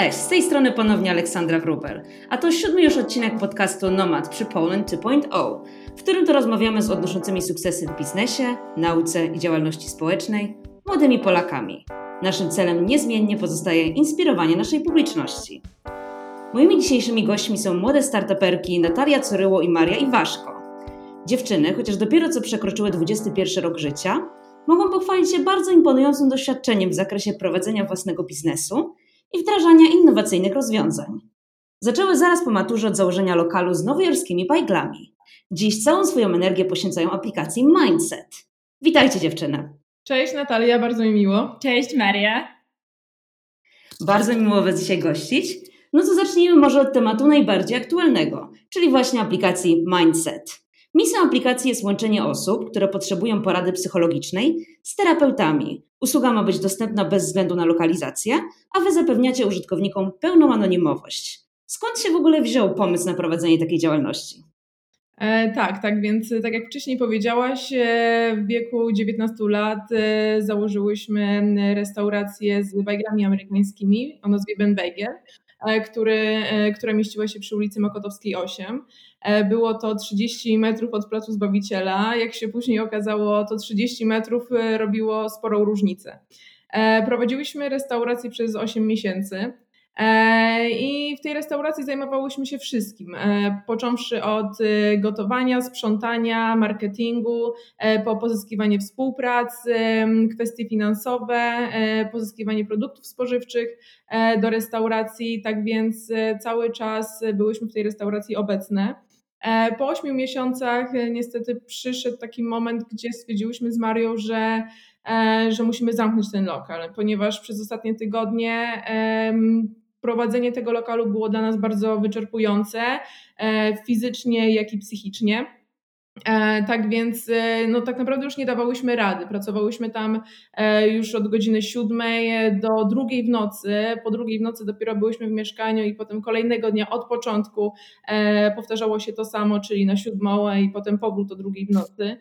Cześć, z tej strony ponownie Aleksandra Wrubel, a to siódmy już odcinek podcastu Nomad przy Poland 2.0, w którym to rozmawiamy z odnoszącymi sukcesy w biznesie, nauce i działalności społecznej młodymi Polakami. Naszym celem niezmiennie pozostaje inspirowanie naszej publiczności. Moimi dzisiejszymi gośćmi są młode startuperki Natalia Coryło i Maria Iwaszko. Dziewczyny, chociaż dopiero co przekroczyły 21 rok życia, mogą pochwalić się bardzo imponującym doświadczeniem w zakresie prowadzenia własnego biznesu i wdrażania innowacyjnych rozwiązań. Zaczęły zaraz po maturze od założenia lokalu z nowojorskimi bajglami. Dziś całą swoją energię poświęcają aplikacji Mindset. Witajcie dziewczyny. Cześć Natalia, bardzo mi miło. Cześć Maria. Bardzo mi miło Was dzisiaj gościć. No to zacznijmy może od tematu najbardziej aktualnego, czyli właśnie aplikacji Mindset. Misją aplikacji jest łączenie osób, które potrzebują porady psychologicznej z terapeutami. Usługa ma być dostępna bez względu na lokalizację, a Wy zapewniacie użytkownikom pełną anonimowość. Skąd się w ogóle wziął pomysł na prowadzenie takiej działalności? E, tak, tak, więc tak jak wcześniej powiedziałaś, e, w wieku 19 lat e, założyłyśmy restaurację z bajgrami amerykańskimi o nazwie Ben Bagel, e, który, e, która mieściła się przy ulicy Mokotowskiej 8. E, było to 30 metrów od Placu Zbawiciela. Jak się później okazało, to 30 metrów robiło sporą różnicę. Prowadziłyśmy restaurację przez 8 miesięcy. E, I w tej restauracji zajmowałyśmy się wszystkim, e, począwszy od e, gotowania, sprzątania, marketingu, po pozyskiwanie współpracy, kwestie finansowe, pozyskiwanie produktów spożywczych do restauracji. Tak więc cały czas byłyśmy w tej restauracji obecne. Po ośmiu miesiącach niestety przyszedł taki moment, gdzie stwierdziłyśmy z Marią, że, że musimy zamknąć ten lokal, ponieważ przez ostatnie tygodnie prowadzenie tego lokalu było dla nas bardzo wyczerpujące, e, fizycznie, jak i psychicznie. E, tak więc e, no, tak naprawdę już nie dawałyśmy rady. Pracowałyśmy tam już od godziny siódmej do drugiej w nocy. Po drugiej w nocy dopiero byłyśmy w mieszkaniu i potem kolejnego dnia od początku powtarzało się to samo, czyli na siódmą i potem powrót do drugiej w nocy.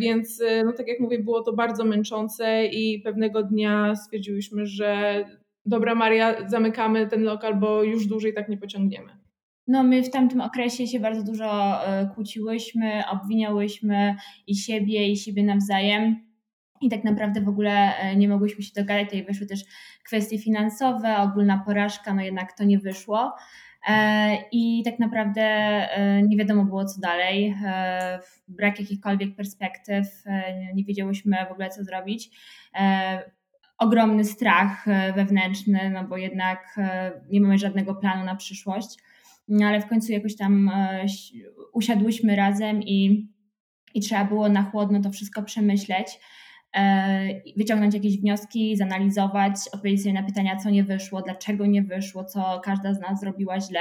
Więc no, tak jak mówię, było to bardzo męczące i pewnego dnia stwierdziłyśmy, że dobra Maria, zamykamy ten lokal, bo już dłużej tak nie pociągniemy. No, my w tamtym okresie się bardzo dużo e, kłóciłyśmy, obwiniałyśmy i siebie, i siebie nawzajem. I tak naprawdę w ogóle e, nie mogłyśmy się dogadać. Tutaj wyszły też kwestie finansowe, ogólna porażka, no jednak to nie wyszło. E, I tak naprawdę nie wiadomo było co dalej. Brak jakichkolwiek perspektyw, nie wiedziałyśmy w ogóle co zrobić ogromny strach wewnętrzny, no bo jednak nie mamy żadnego planu na przyszłość. No ale w końcu jakoś tam e, usiadłyśmy razem i, i trzeba było na chłodno to wszystko przemyśleć, wyciągnąć jakieś wnioski, zanalizować, odpowiedzieć sobie na pytania, co nie wyszło, dlaczego nie wyszło, co każda z nas zrobiła źle,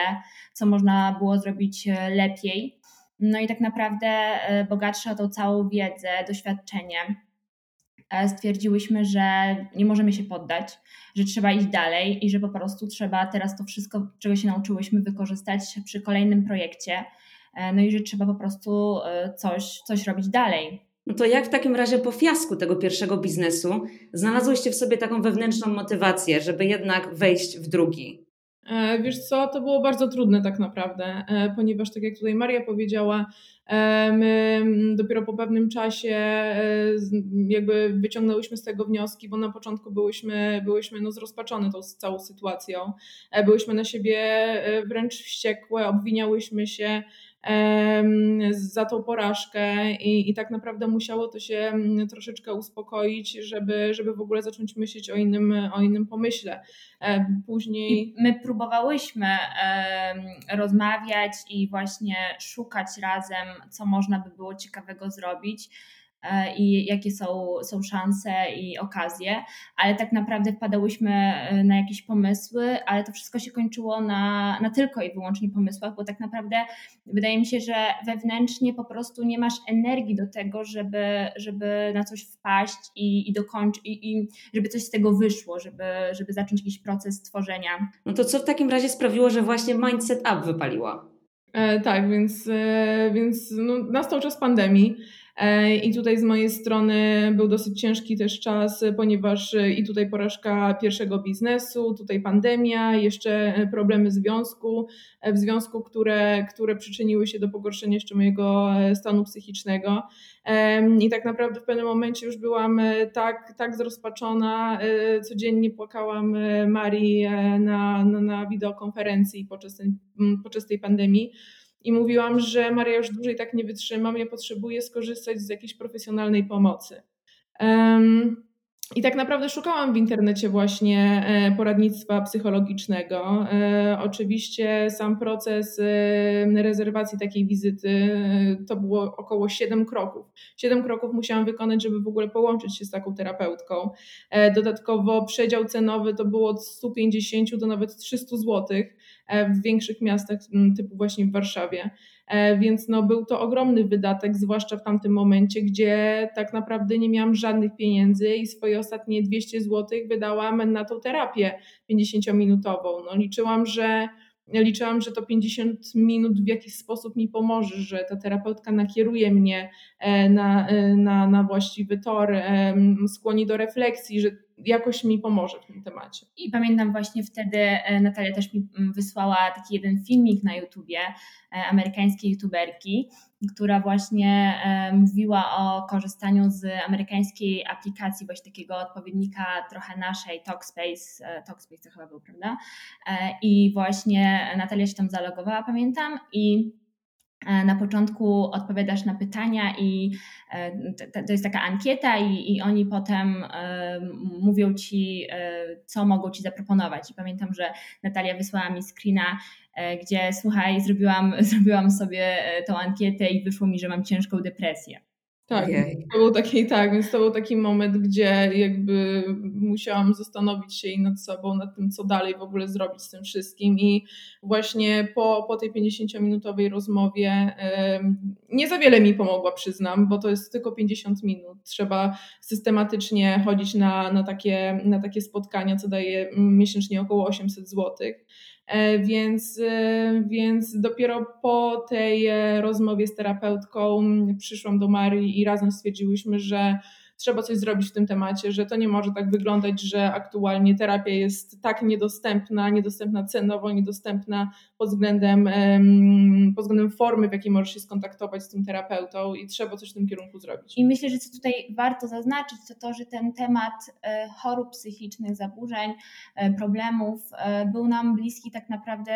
co można było zrobić lepiej. No i tak naprawdę bogatsze o tą całą wiedzę, doświadczenie, E, stwierdziłyśmy, że nie możemy się poddać, że trzeba iść dalej i że po prostu trzeba teraz to wszystko, czego się nauczyłyśmy, wykorzystać przy kolejnym projekcie. E, no i że trzeba po prostu e, coś, coś robić dalej. No to jak w takim razie po fiasku tego pierwszego biznesu znalazłyście w sobie taką wewnętrzną motywację, żeby jednak wejść w drugi? Wiesz co, to było bardzo trudne tak naprawdę, ponieważ tak jak tutaj Maria powiedziała, My dopiero po pewnym czasie e, jakby wyciągnęłyśmy z tego wnioski, bo na początku byłyśmy, byłyśmy no zrozpaczone tą całą sytuacją. E, byłyśmy na siebie e, wręcz wściekłe, obwiniałyśmy się za tą porażkę i, i tak naprawdę musiało to się mm, troszeczkę uspokoić, żeby, żeby w ogóle zacząć myśleć o innym, o innym pomyśle. Później. I my próbowałyśmy rozmawiać i właśnie szukać razem, co można by było ciekawego zrobić. E, i jakie są, są szanse i okazje, ale tak naprawdę wpadałyśmy e, na jakieś pomysły, ale to wszystko się kończyło na, na tylko i wyłącznie pomysłach, bo tak naprawdę wydaje mi się, że wewnętrznie po prostu nie masz energii do tego, żeby, żeby na coś wpaść i, i dokończyć, i, i żeby coś z tego wyszło, żeby, żeby zacząć jakiś proces tworzenia. No to co w takim razie sprawiło, że właśnie Mindset Up wypaliła? E, tak, więc, e, więc no, nastał czas pandemii. E, I tutaj z mojej strony był dosyć ciężki też czas, ponieważ i tutaj porażka pierwszego biznesu, tutaj pandemia, jeszcze problemy związku, w związku, które, które przyczyniły się do pogorszenia jeszcze mojego stanu psychicznego. I tak naprawdę w pewnym momencie już byłam tak, tak zrozpaczona, codziennie płakałam Marii na, na, na wideokonferencji podczas, ten, podczas tej pandemii i mówiłam, że Maria już dłużej tak nie wytrzymam, ja potrzebuję skorzystać z jakiejś profesjonalnej pomocy. I tak naprawdę szukałam w internecie właśnie e, poradnictwa psychologicznego. E, oczywiście sam proces e, rezerwacji takiej wizyty to było około 7 kroków. 7 kroków musiałam wykonać, żeby w ogóle połączyć się z taką terapeutką. Dodatkowo przedział cenowy to było od 150 do nawet 300 zł w większych miastach typu właśnie w Warszawie. E, więc no, był to ogromny wydatek, zwłaszcza w tamtym momencie, gdzie tak naprawdę nie miałam żadnych pieniędzy i swoje ostatnie 200 zł wydałam na tą terapię 50-minutową. No, liczyłam, że liczyłam, że to 50 minut w jakiś sposób mi pomoże, że ta terapeutka nakieruje mnie e, na, e, na, na właściwy tor, skłoni do refleksji, że jakoś mi pomoże w tym temacie. I pamiętam właśnie wtedy e, Natalia też mi mm, wysłała taki jeden filmik na YouTubie e, amerykańskiej youtuberki, która właśnie e, mówiła o korzystaniu z amerykańskiej aplikacji, właśnie takiego odpowiednika trochę naszej Talkspace, Talkspace to chyba był, prawda? I właśnie Natalia się tam zalogowała, pamiętam, i na początku odpowiadasz na pytania i e, to jest taka ankieta i, i oni potem e, mówią ci, co mogą ci zaproponować. I pamiętam, że Natalia wysłała mi screena, gdzie słuchaj, zrobiłam, zrobiłam sobie tą ankietę i wyszło mi, że mam ciężką depresję. Tak, to był taki, tak, więc to był taki moment, gdzie jakby musiałam zastanowić się i nad sobą, nad tym, co dalej w ogóle zrobić z tym wszystkim. I właśnie po, po tej 50-minutowej rozmowie nie za wiele mi pomogła, przyznam, bo to jest tylko 50 minut. Trzeba systematycznie chodzić na, na, takie, na takie spotkania, co daje miesięcznie około 800 złotych. E, więc, e, więc dopiero po tej e, rozmowie z terapeutką przyszłam do Marii i razem stwierdziłyśmy, że trzeba coś zrobić w tym temacie, że to nie może tak wyglądać, że aktualnie terapia jest tak niedostępna, niedostępna cenowo, niedostępna pod względem, pod względem formy, w jakiej możesz się skontaktować z tym terapeutą i trzeba coś w tym kierunku zrobić. I myślę, że co tutaj warto zaznaczyć, to to, że ten temat e, chorób psychicznych, zaburzeń, e, problemów e, był nam bliski tak naprawdę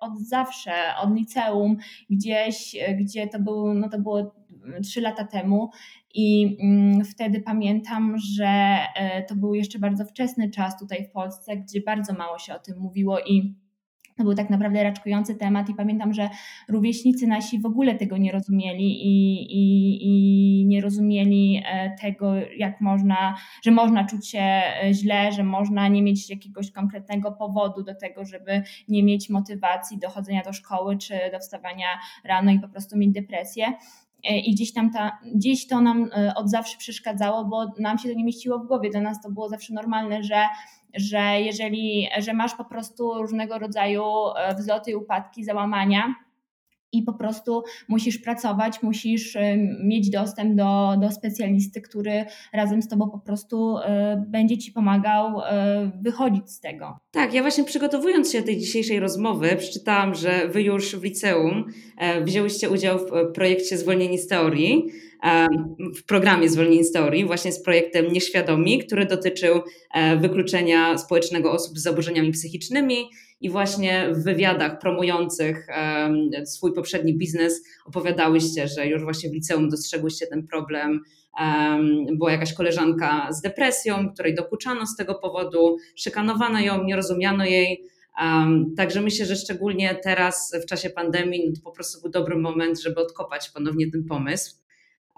od zawsze, od liceum, gdzieś, gdzie to, był, no to było trzy lata temu i mm, wtedy pamiętam, że e, to był jeszcze bardzo wczesny czas tutaj w Polsce, gdzie bardzo mało się o tym mówiło i to był tak naprawdę raczkujący temat i pamiętam, że rówieśnicy nasi w ogóle tego nie rozumieli i, i, i, nie rozumieli e, tego, jak można, że można czuć się e, źle, że można nie mieć jakiegoś konkretnego powodu do tego, żeby nie mieć motywacji do chodzenia do szkoły czy do wstawania rano i po prostu mieć depresję. E, i gdzieś tam ta, gdzieś to nam e, od zawsze przeszkadzało, bo nam się to nie mieściło w głowie. Dla nas to było zawsze normalne, że, że jeżeli, że masz po prostu różnego rodzaju e, wzloty i upadki, załamania, i po prostu musisz pracować, musisz mieć dostęp do, do specjalisty, który razem z tobą po prostu e, będzie ci pomagał e, wychodzić z tego. Tak, ja właśnie przygotowując się do tej dzisiejszej rozmowy, przeczytałam, że wy już w liceum e, wzięłyście udział w projekcie Zwolnieni z teorii w programie Zwolnieni z Teorii, właśnie z projektem Nieświadomi, który dotyczył wykluczenia społecznego osób z zaburzeniami psychicznymi i właśnie w wywiadach promujących swój poprzedni biznes opowiadałyście, że już właśnie w liceum dostrzegłyście ten problem. Była jakaś koleżanka z depresją, której dokuczano z tego powodu, szykanowano ją, nie rozumiano jej. Um, także myślę, że szczególnie teraz w czasie pandemii no to po prostu był dobry moment, żeby odkopać ponownie ten pomysł.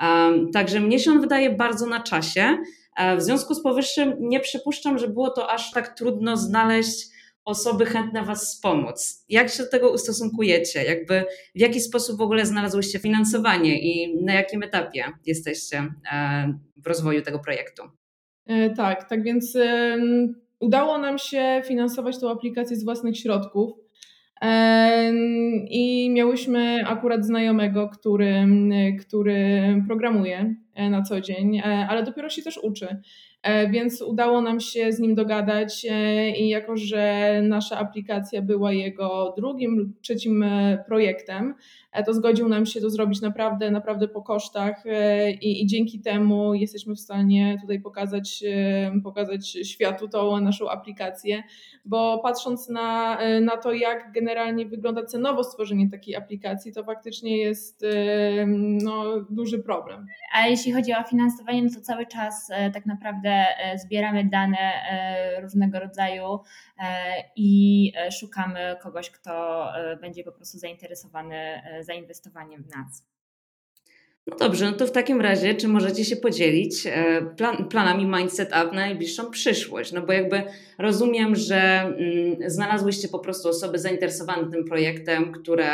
Um, także mnie się on wydaje bardzo na czasie. E, w związku z powyższym nie przypuszczam, że było to aż tak trudno znaleźć osoby chętne Was wspomóc. Jak się do tego ustosunkujecie? Jakby w jaki sposób w ogóle znalazłyście finansowanie i na jakim etapie jesteście e, w rozwoju tego projektu? E, tak, tak więc udało nam się finansować tą aplikację z własnych środków. I miałyśmy akurat znajomego, który, który programuje na co dzień, e, ale dopiero się też uczy. E, więc udało nam się z nim dogadać i jako, że nasza aplikacja była jego drugim lub trzecim projektem, E, to zgodził nam się to zrobić naprawdę, naprawdę po kosztach e, i, i dzięki temu jesteśmy w stanie tutaj pokazać, e, pokazać światu tą naszą aplikację, bo patrząc na, na to, jak generalnie wygląda cenowo stworzenie takiej aplikacji, to faktycznie jest no, duży problem. A jeśli chodzi o finansowanie, no to cały czas tak naprawdę zbieramy dane różnego rodzaju i szukamy kogoś, kto będzie po prostu zainteresowany zainwestowaniem w nas. No dobrze, no to w takim razie, czy możecie się podzielić e, plan, planami Mindset Up na najbliższą przyszłość? No bo jakby rozumiem, że mm, znalazłyście po prostu osoby zainteresowane tym projektem, które,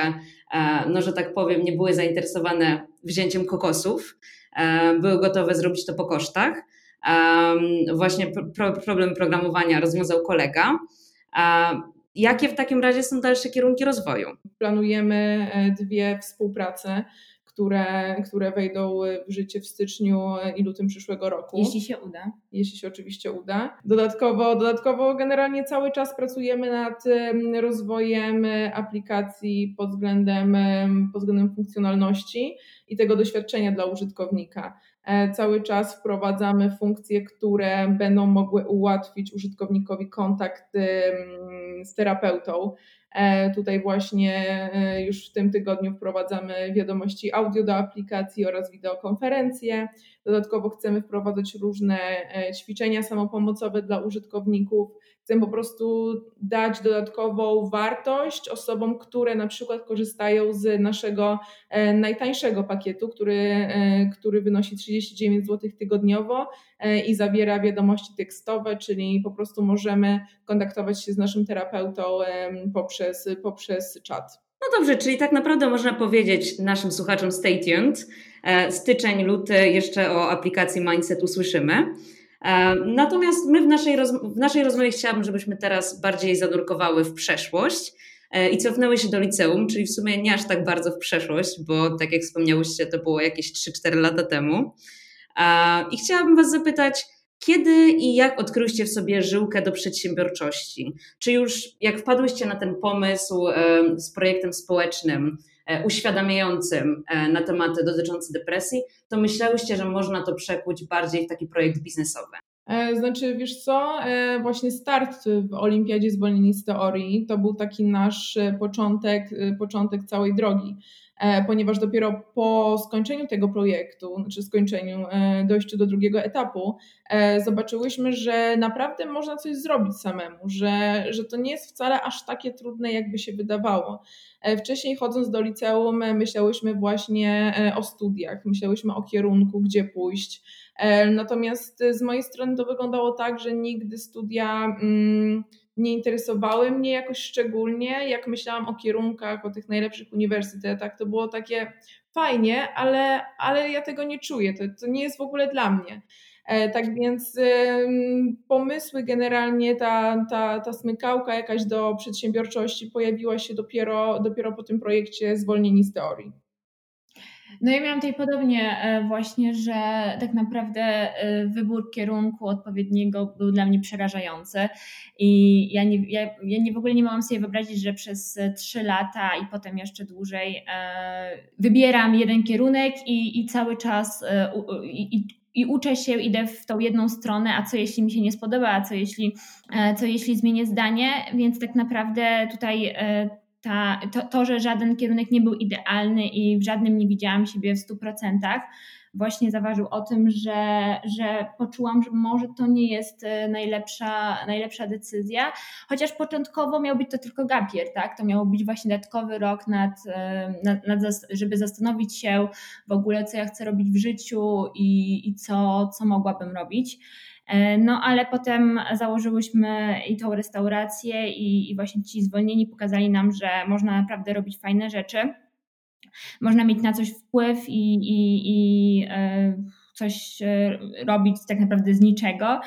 e, no że tak powiem, nie były zainteresowane wzięciem kokosów, e, były gotowe zrobić to po kosztach. Właśnie pro, problem programowania rozwiązał kolega. Jakie w takim razie są dalsze kierunki rozwoju? Planujemy e, dwie współprace, które, które wejdą w życie w styczniu i lutym przyszłego roku. Jeśli się uda. Jeśli się oczywiście uda. Dodatkowo, dodatkowo generalnie cały czas pracujemy nad rozwojem aplikacji pod względem, pod względem funkcjonalności i tego doświadczenia dla użytkownika. E, cały czas wprowadzamy funkcje, które będą mogły ułatwić użytkownikowi kontakt z terapeutą. E, tutaj właśnie e, już w tym tygodniu wprowadzamy wiadomości audio do aplikacji oraz wideokonferencje. Dodatkowo chcemy wprowadzać różne ćwiczenia samopomocowe dla użytkowników. Chcę po prostu dać dodatkową wartość osobom, które na przykład korzystają z naszego e, najtańszego pakietu, który, e, który wynosi 39 zł tygodniowo e, i zawiera wiadomości tekstowe, czyli po prostu możemy kontaktować się z naszym terapeutą poprzez, poprzez czat. No dobrze, czyli tak naprawdę można powiedzieć naszym słuchaczom stay tuned. Styczeń, luty jeszcze o aplikacji Mindset usłyszymy. Natomiast my w naszej, w naszej rozmowie chciałabym, żebyśmy teraz bardziej zanurkowały w przeszłość e, i cofnęły się do liceum, czyli w sumie nie aż tak bardzo w przeszłość, bo tak jak wspomniałyście, to było jakieś 3-4 lata temu. I chciałabym Was zapytać, kiedy i jak odkryliście w sobie żyłkę do przedsiębiorczości? Czy już jak wpadłyście na ten pomysł z projektem społecznym, uświadamiającym e, na tematy dotyczące depresji, to myślałyście, że można to przekuć bardziej w taki projekt biznesowy? E, znaczy, wiesz co, właśnie start w Olimpiadzie Zwolnieni z Teorii to był taki nasz początek, początek całej drogi. E, ponieważ dopiero po skończeniu tego projektu, znaczy skończeniu, e, dojściu do drugiego etapu, e, zobaczyłyśmy, że naprawdę można coś zrobić samemu, że, że to nie jest wcale aż takie trudne, jakby się wydawało. Wcześniej chodząc do liceum, myślałyśmy właśnie o studiach, myślałyśmy o kierunku, gdzie pójść. Natomiast z mojej strony to wyglądało tak, że nigdy studia. Mm, nie interesowały mnie jakoś szczególnie. Jak myślałam o kierunkach, o tych najlepszych uniwersytetach, to było takie fajnie, ale, ale ja tego nie czuję. To, to nie jest w ogóle dla mnie. E, tak więc pomysły generalnie, ta, ta, ta smykałka jakaś do przedsiębiorczości pojawiła się dopiero, dopiero po tym projekcie Zwolnieni z teorii. No ja miałam tutaj podobnie e, właśnie, że tak naprawdę e, wybór kierunku odpowiedniego był dla mnie przerażający i ja, nie, ja, ja nie w ogóle nie mogłam sobie wyobrazić, że przez trzy lata i potem jeszcze dłużej e, wybieram jeden kierunek i, i cały czas i, i uczę się, idę w tą jedną stronę, a co jeśli mi się nie spodoba, a co jeśli, co jeśli zmienię zdanie, więc tak naprawdę tutaj ta, to, to, że żaden kierunek nie był idealny i w żadnym nie widziałam siebie w 100%, właśnie zaważył o tym, że, że poczułam, że może to nie jest e, najlepsza, najlepsza decyzja, chociaż początkowo miał być to tylko gapier, tak? To miało być właśnie dodatkowy rok, nad, e, nad, nad, żeby zastanowić się w ogóle, co ja chcę robić w życiu i, i co, co mogłabym robić. E, no ale potem założyłyśmy i tą restaurację i, i właśnie ci zwolnieni pokazali nam, że można naprawdę robić fajne rzeczy. Można mieć na coś wpływ i, i, i e, coś e, robić tak naprawdę z niczego,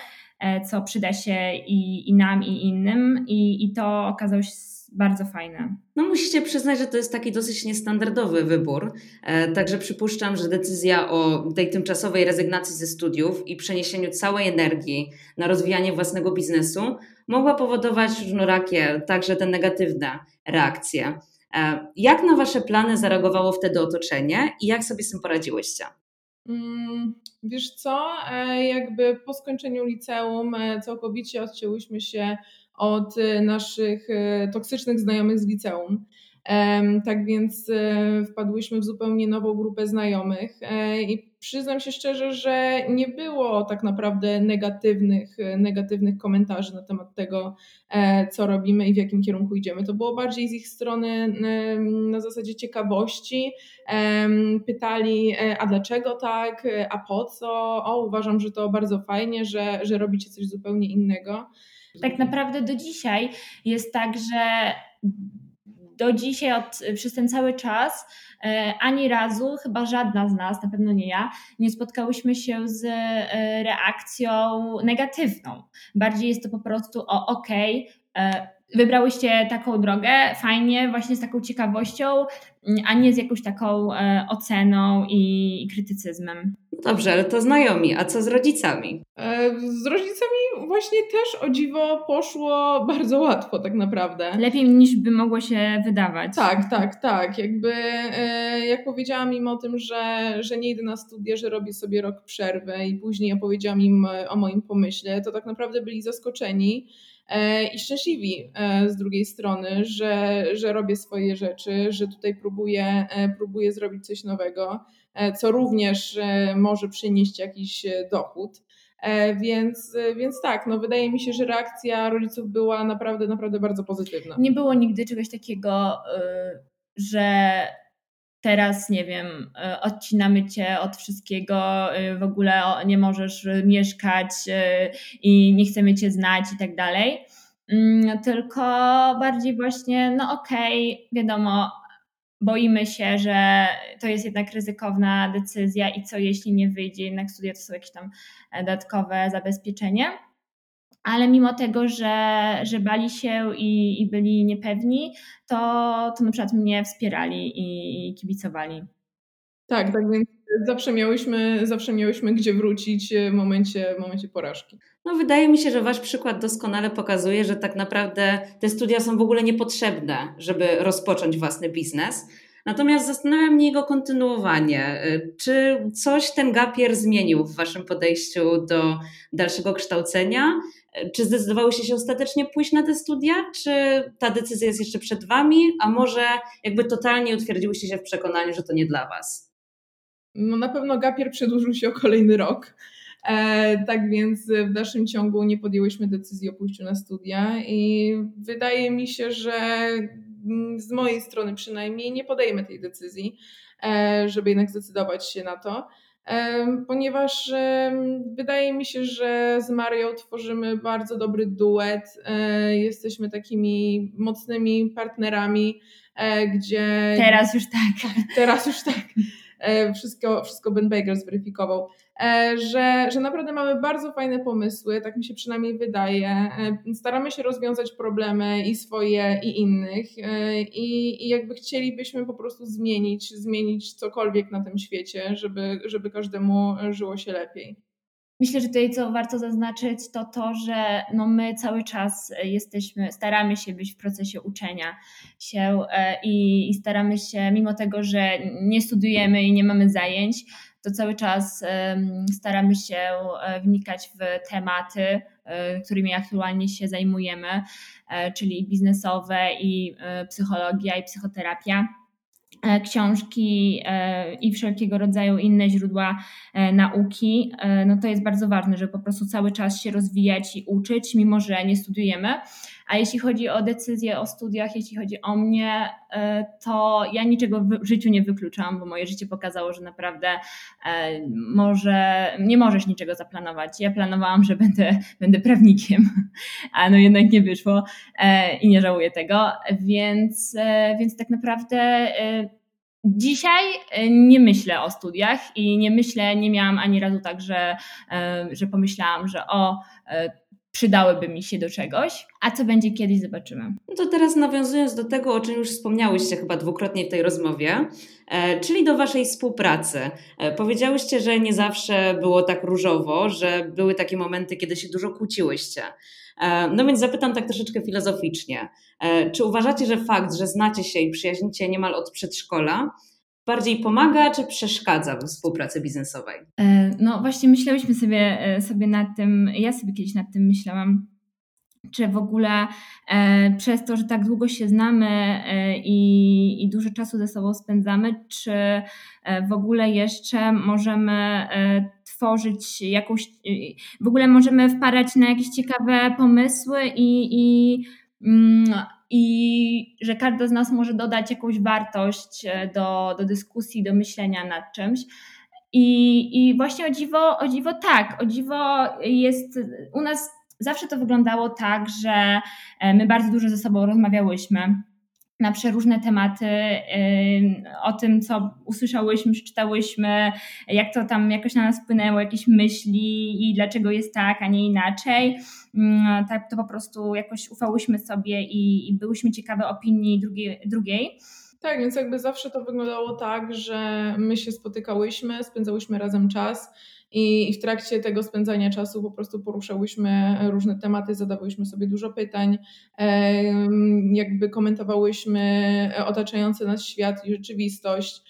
co przyda się i, i nam, i innym. I, i to okazało się bardzo fajne. No musicie przyznać, że to jest taki dosyć niestandardowy wybór, e, także przypuszczam, że decyzja o tej tymczasowej rezygnacji ze studiów i przeniesieniu całej energii na rozwijanie własnego biznesu mogła powodować różnorakie, także te negatywne reakcje. E, jak na Wasze plany zareagowało wtedy otoczenie i jak sobie z tym poradziłyście? Mm, wiesz co, e, jakby po skończeniu liceum całkowicie odcięłyśmy się od naszych toksycznych znajomych z liceum. Tak więc wpadłyśmy w zupełnie nową grupę znajomych i przyznam się szczerze, że nie było tak naprawdę negatywnych, negatywnych komentarzy na temat tego, e, co robimy i w jakim kierunku idziemy. To było bardziej z ich strony na zasadzie ciekawości. Pytali, e, a dlaczego tak, a po co? O, uważam, że to bardzo fajnie, że, że robicie coś zupełnie innego. Tak naprawdę do dzisiaj jest tak, że do dzisiaj, od, przez ten cały czas, e, ani razu, chyba żadna z nas, na pewno nie ja, nie spotkałyśmy się z e, reakcją negatywną. Bardziej jest to po prostu o okej, okay, wybrałyście taką drogę, fajnie, właśnie z taką ciekawością, a nie z jakąś taką e, oceną i, krytycyzmem. Dobrze, ale to znajomi, a co z rodzicami? E, z rodzicami właśnie też o dziwo poszło bardzo łatwo tak naprawdę. Lepiej niż by mogło się wydawać. Tak, tak, tak. Jakby e, jak powiedziałam im o tym, że, że nie idę na studia, że robię sobie rok przerwy i później opowiedziałam im o moim pomyśle, to tak naprawdę byli zaskoczeni E, i szczęśliwi e, z drugiej strony, że, że robię swoje rzeczy, że tutaj próbuję, e, próbuję zrobić coś nowego, co również może przynieść jakiś dochód. Więc, więc tak, no wydaje mi się, że reakcja rodziców była naprawdę, naprawdę bardzo pozytywna. Nie było nigdy czegoś takiego, że teraz, nie wiem, e, odcinamy cię od wszystkiego, e, w ogóle nie możesz mieszkać e, i nie chcemy cię znać i tak dalej. Mm, tylko bardziej właśnie, no okej, okay, wiadomo, boimy się, że to jest jednak ryzykowna decyzja i co jeśli nie wyjdzie, jednak studia to są jakieś tam dodatkowe zabezpieczenie ale mimo tego, że, że bali się i, i byli niepewni, to, to na przykład mnie wspierali i kibicowali. Tak, tak więc zawsze miałyśmy, zawsze miałyśmy gdzie wrócić w momencie, w momencie porażki. No wydaje mi się, że wasz przykład doskonale pokazuje, że tak naprawdę te studia są w ogóle niepotrzebne, żeby rozpocząć własny biznes. Natomiast zastanawia mnie jego kontynuowanie. Czy coś ten gapier zmienił w waszym podejściu do dalszego kształcenia? Czy zdecydowałyście się ostatecznie pójść na te studia, czy ta decyzja jest jeszcze przed wami, a może jakby totalnie utwierdziłyście się w przekonaniu, że to nie dla was? No na pewno gapier przedłużył się o kolejny rok. E, tak więc w dalszym ciągu nie podjęłyśmy decyzji o pójściu na studia i wydaje mi się, że z mojej strony przynajmniej nie podejmę tej decyzji, e, żeby jednak zdecydować się na to ponieważ wydaje mi się, że z Marią tworzymy bardzo dobry duet. E, jesteśmy takimi mocnymi partnerami, e, gdzie. Teraz już tak. Teraz już tak. E, wszystko, wszystko Ben Baker zweryfikował. E, że, że naprawdę mamy bardzo fajne pomysły, tak mi się przynajmniej wydaje. E, staramy się rozwiązać problemy i swoje, i innych, i, i jakby chcielibyśmy po prostu zmienić, zmienić cokolwiek na tym świecie, żeby, żeby każdemu żyło się lepiej. Myślę, że tutaj co warto zaznaczyć, to to, że no my cały czas jesteśmy, staramy się być w procesie uczenia się i, i staramy się, mimo tego, że nie studiujemy i nie mamy zajęć, to cały czas staramy się e, wnikać w tematy, e, którymi aktualnie się zajmujemy, e, czyli biznesowe i psychologia i psychoterapia książki i wszelkiego rodzaju inne źródła nauki, no to jest bardzo ważne, żeby po prostu cały czas się rozwijać i uczyć, mimo że nie studiujemy. A jeśli chodzi o decyzję o studiach, jeśli chodzi o mnie, e, to ja niczego w życiu nie wykluczam, bo moje życie pokazało, że naprawdę e, może, nie możesz niczego zaplanować. Ja planowałam, że będę, będę prawnikiem, a no jednak nie wyszło e, i nie żałuję tego, więc, więc tak naprawdę Dzisiaj nie myślę o studiach i nie myślę, nie miałam ani razu tak, że, że pomyślałam, że o, przydałyby mi się do czegoś, a co będzie kiedyś, zobaczymy. No to teraz nawiązując do tego, o czym już wspomniałyście chyba dwukrotnie w tej rozmowie, e, czyli do Waszej współpracy. E, powiedziałyście, że nie zawsze było tak różowo, że były takie momenty, kiedy się dużo kłóciłyście. E, no więc zapytam tak troszeczkę filozoficznie. Czy uważacie, że fakt, że znacie się i przyjaźnicie niemal od przedszkola, bardziej pomaga czy przeszkadza w współpracy biznesowej? No właśnie myślałyśmy sobie, sobie nad tym, ja sobie kiedyś nad tym myślałam, czy w ogóle e, przez to, że tak długo się znamy e, i, i, dużo czasu ze sobą spędzamy, czy e, w ogóle jeszcze możemy e, tworzyć jakąś, e, w ogóle możemy wparać na jakieś ciekawe pomysły i, i, i że każdy z nas może dodać jakąś wartość e, do, do dyskusji, do myślenia nad czymś. I, I właśnie o dziwo, o dziwo tak, o dziwo jest u nas zawsze to wyglądało tak, że e, my bardzo dużo ze sobą rozmawiałyśmy na przeróżne tematy, o tym, co usłyszałyśmy, przeczytałyśmy, jak to tam jakoś na nas wpłynęło, jakieś myśli i dlaczego jest tak, a nie inaczej. Mm, tak to po prostu jakoś ufałyśmy sobie i, i byłyśmy ciekawe opinii drugiej. drugiej. Tak, więc jakby zawsze to wyglądało tak, że my się spotykałyśmy, spędzałyśmy razem czas i w trakcie tego spędzania czasu po prostu poruszałyśmy różne tematy, zadawałyśmy sobie dużo pytań, jakby komentowałyśmy otaczający nas świat i rzeczywistość.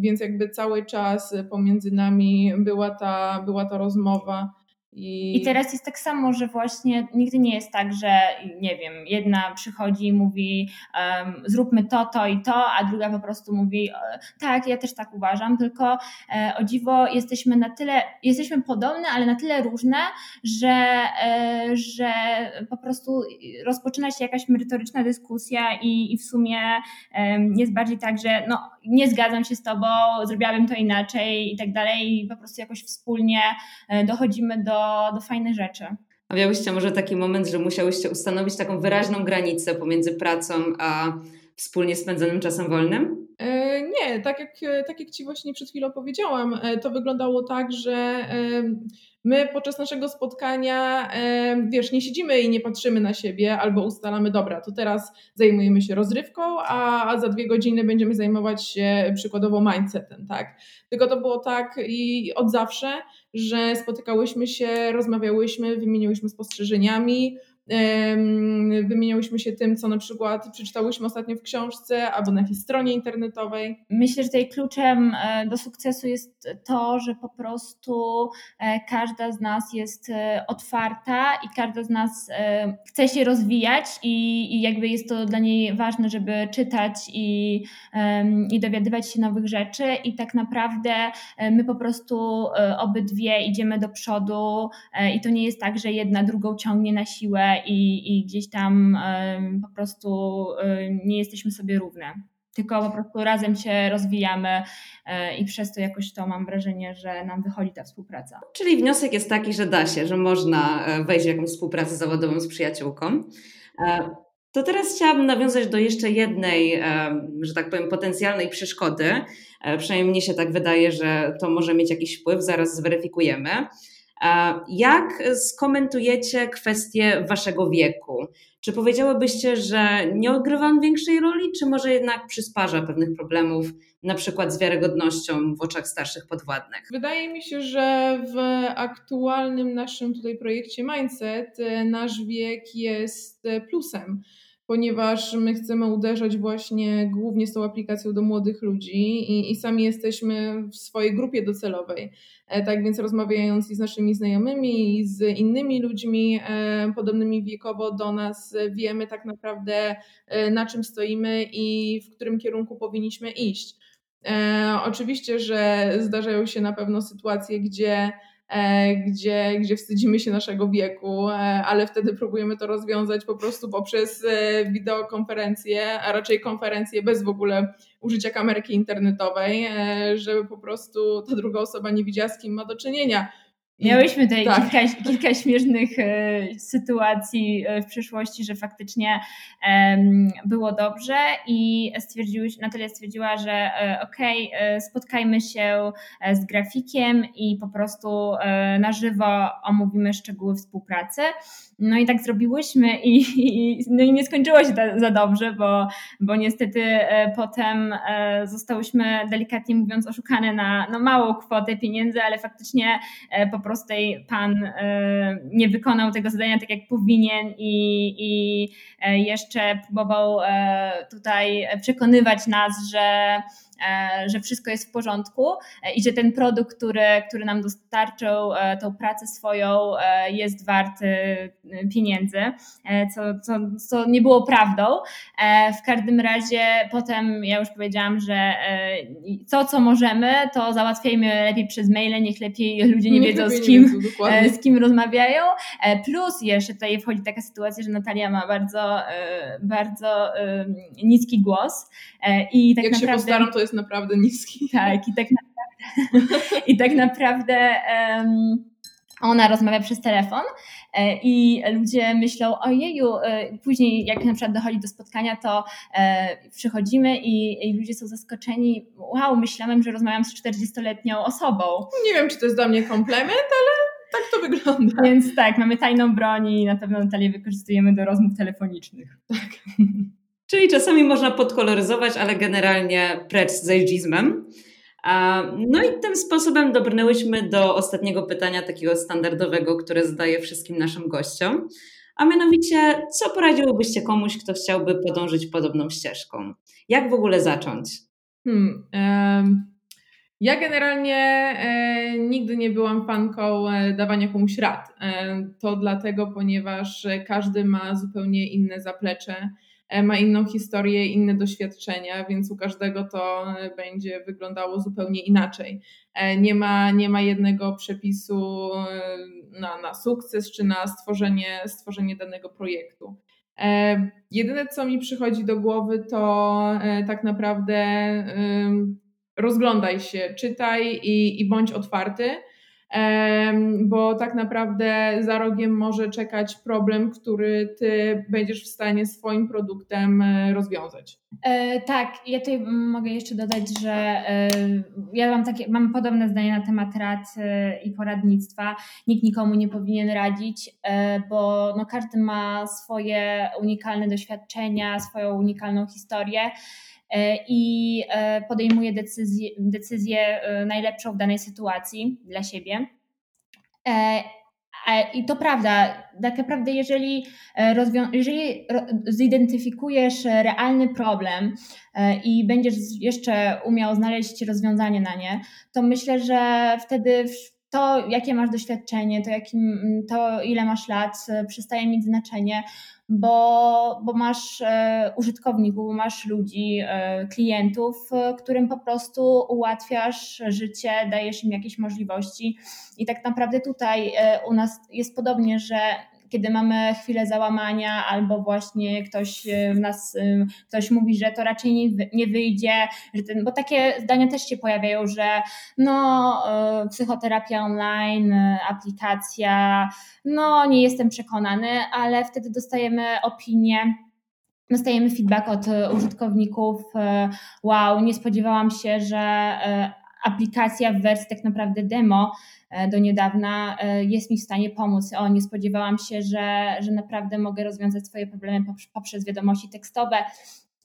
Więc jakby cały czas pomiędzy nami była ta, była ta rozmowa. I... I teraz jest tak samo, że właśnie nigdy nie jest tak, że nie wiem, jedna przychodzi i mówi um, zróbmy to, to i to, a druga po prostu mówi e, tak, ja też tak uważam, tylko e, o dziwo jesteśmy na tyle, jesteśmy podobne, ale na tyle różne, że, e, że po prostu rozpoczyna się jakaś merytoryczna dyskusja i, i w sumie e, jest bardziej tak, że no nie zgadzam się z tobą, zrobiłabym to inaczej i tak dalej i po prostu jakoś wspólnie e, dochodzimy do do, fajnych rzeczy. A miałyście może taki moment, że musiałyście ustanowić taką wyraźną granicę pomiędzy pracą a wspólnie spędzonym czasem wolnym? E, nie, tak jak, tak jak Ci właśnie przed chwilą powiedziałam, e, to wyglądało tak, że e, my podczas naszego spotkania, wiesz, nie siedzimy i nie patrzymy na siebie albo ustalamy, dobra, to teraz zajmujemy się rozrywką, a za dwie godziny będziemy zajmować się przykładowo mindsetem, tak? Tylko to było tak i od zawsze, że spotykałyśmy się, rozmawiałyśmy, wymieniałyśmy spostrzeżeniami, Wymieniałyśmy się tym, co na przykład przeczytałyśmy ostatnio w książce albo na jakiejś stronie internetowej. Myślę, że tutaj kluczem e, do sukcesu jest to, że po prostu e, każda z nas jest e, otwarta i każda z nas chce się rozwijać i jakby jest to dla niej ważne, żeby czytać i, i dowiadywać się nowych rzeczy i tak naprawdę my po prostu obydwie idziemy do przodu i to nie jest tak, że jedna drugą ciągnie na siłę i, i gdzieś tam po prostu nie jesteśmy sobie równe. Tylko po prostu razem się rozwijamy e, i przez to jakoś to mam wrażenie, że nam wychodzi ta współpraca. Czyli wniosek jest taki, że da się, że można e, wejść w jakąś współpracę zawodową z przyjaciółką. E, to teraz chciałabym nawiązać do jeszcze jednej, że tak powiem, potencjalnej przeszkody. Przynajmniej mnie się tak wydaje, że to może mieć jakiś wpływ, zaraz zweryfikujemy. Jak skomentujecie kwestię waszego wieku? Czy powiedziałybyście, że nie odgrywa on większej roli, czy może jednak przysparza pewnych problemów, na przykład z wiarygodnością w oczach starszych podwładnych? Wydaje mi się, że w aktualnym naszym tutaj projekcie Mindset e, nasz wiek jest e, plusem ponieważ my chcemy uderzać właśnie głównie z tą aplikacją do młodych ludzi i, i sami jesteśmy w swojej grupie docelowej. E, tak więc rozmawiając i z naszymi znajomymi, i z innymi ludźmi e, podobnymi wiekowo do nas, wiemy tak naprawdę e, na czym stoimy i w którym kierunku powinniśmy iść. Oczywiście, że zdarzają się na pewno sytuacje, gdzie E, gdzie, gdzie wstydzimy się naszego wieku, e, ale wtedy próbujemy to rozwiązać po prostu poprzez e, wideokonferencję, a raczej konferencję bez w ogóle użycia kamerki internetowej, żeby po prostu ta druga osoba nie widziała, z kim ma do czynienia. Miałyśmy tutaj tak. kilka, kilka śmiesznych e, sytuacji e, w przyszłości, że faktycznie e, było dobrze i stwierdziłyśmy, Natalia stwierdziła, że e, okej, okay, e, spotkajmy się e, z grafikiem i po prostu na żywo omówimy szczegóły współpracy. No i tak zrobiłyśmy i, i, no i nie skończyło się to za dobrze, bo, bo niestety potem zostałyśmy delikatnie mówiąc oszukane na no, małą kwotę pieniędzy, ale faktycznie po prostu pan e, nie wykonał tego zadania tak jak powinien i, i e, jeszcze próbował e, tutaj przekonywać nas, że E, że wszystko jest w porządku e, i że ten produkt, który, który nam dostarczył, e, tą pracę swoją, jest wart pieniędzy, co, co, co nie było prawdą. W każdym razie potem ja już powiedziałam, że to, co możemy, to załatwiajmy lepiej przez maile, niech lepiej ludzie nie, nie wiedzą, z kim, wiedzą, z kim rozmawiają. Plus jeszcze tutaj wchodzi taka sytuacja, że Natalia ma bardzo, bardzo niski głos i tak Jak naprawdę... się postaram, to jest jest naprawdę niski. Tak, i tak naprawdę, i tak naprawdę um, ona rozmawia przez telefon e, i ludzie myślą, ojeju, e, później jak na przykład dochodzi do spotkania, to e, przychodzimy i, i ludzie są zaskoczeni, wow, myślałem, że rozmawiam z 40-letnią osobą. Nie wiem, czy to jest dla mnie komplement, ale tak to wygląda. Więc tak, mamy tajną broń i na pewno Natalię wykorzystujemy do rozmów telefonicznych. Tak. Czyli czasami można podkoloryzować, ale generalnie precz z ageizmem. No i tym sposobem dobrnęłyśmy do ostatniego pytania, takiego standardowego, które zadaję wszystkim naszym gościom. A mianowicie, co poradziłybyście komuś, kto chciałby podążyć podobną ścieżką? Jak w ogóle zacząć? Hmm, um, ja generalnie e, nigdy nie byłam fanką e, dawania komuś rad. E, to dlatego, ponieważ każdy ma zupełnie inne zaplecze ma inną historię, inne doświadczenia, więc u każdego to e, będzie wyglądało zupełnie inaczej. E, nie ma, nie ma jednego przepisu na, na sukces czy na stworzenie, stworzenie danego projektu. Jedyne, co mi przychodzi do głowy, to tak naprawdę rozglądaj się, czytaj i, i bądź otwarty bo tak naprawdę za rogiem może czekać problem, który ty będziesz w stanie swoim produktem e, rozwiązać. E, tak, ja tutaj mogę jeszcze dodać, że e, ja mam takie, mam podobne zdanie na temat rad e, i poradnictwa. Nikt nikomu nie powinien radzić, e, bo no, każdy ma swoje unikalne doświadczenia, swoją unikalną historię. E, i e, podejmuje decyzję, decyzję najlepszą w danej sytuacji dla siebie. E, I to prawda, tak naprawdę, jeżeli, jeżeli zidentyfikujesz realny problem i będziesz jeszcze umiał znaleźć rozwiązanie na nie, to myślę, że wtedy to, jakie masz doświadczenie, to, jakim, to ile masz lat, przestaje mieć znaczenie, bo, bo masz e, użytkowników, masz ludzi, e, klientów, e, którym po prostu ułatwiasz życie, dajesz im jakieś możliwości. I tak naprawdę tutaj u nas jest podobnie, że kiedy mamy chwilę załamania, albo właśnie ktoś e, w nas, e, ktoś mówi, że to raczej nie, nie wyjdzie, że ten, bo takie zdania też się pojawiają, że no, e, psychoterapia online, aplikacja, no nie jestem przekonany, ale wtedy dostajemy opinię dostajemy feedback od użytkowników. Wow, nie spodziewałam się, że aplikacja w wersji tak naprawdę demo e, do niedawna e, jest mi w stanie pomóc. O, nie spodziewałam się, że, że naprawdę mogę rozwiązać swoje problemy poprzez wiadomości tekstowe.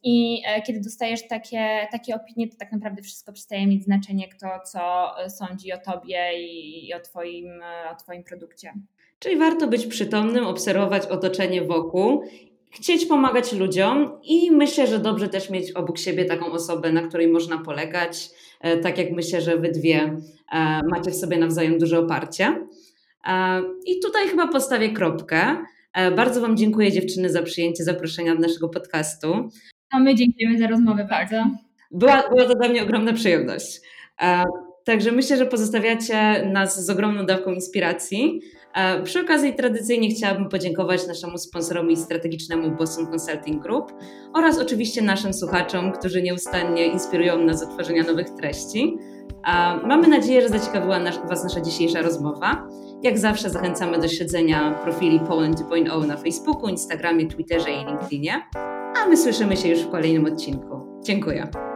I e, kiedy dostajesz takie, takie opinie, to tak naprawdę wszystko przestaje mieć znaczenie, kto co sądzi o tobie i o twoim, o twoim produkcie. Czyli warto być przytomnym, obserwować otoczenie wokół chcieć pomagać ludziom i myślę, że dobrze też mieć obok siebie taką osobę, na której można polegać, e, tak jak myślę, że wy dwie e, macie w sobie nawzajem duże oparcie. E, I tutaj chyba postawię kropkę. Bardzo Wam dziękuję dziewczyny za przyjęcie zaproszenia do naszego podcastu. A my dziękujemy za rozmowę bardzo. Była, była to dla mnie ogromna przyjemność. Także myślę, że pozostawiacie nas z ogromną dawką inspiracji. Przy okazji tradycyjnie chciałabym podziękować naszemu sponsorowi strategicznemu Boston Consulting Group oraz oczywiście naszym słuchaczom, którzy nieustannie inspirują nas do tworzenia nowych treści. Mamy nadzieję, że zaciekawiła Was nasza dzisiejsza rozmowa Jak zawsze zachęcamy do śledzenia profili Poland 2.0 na Facebooku, Instagramie, Twitterze i LinkedInie. A my słyszymy się już w kolejnym odcinku. Dziękuję.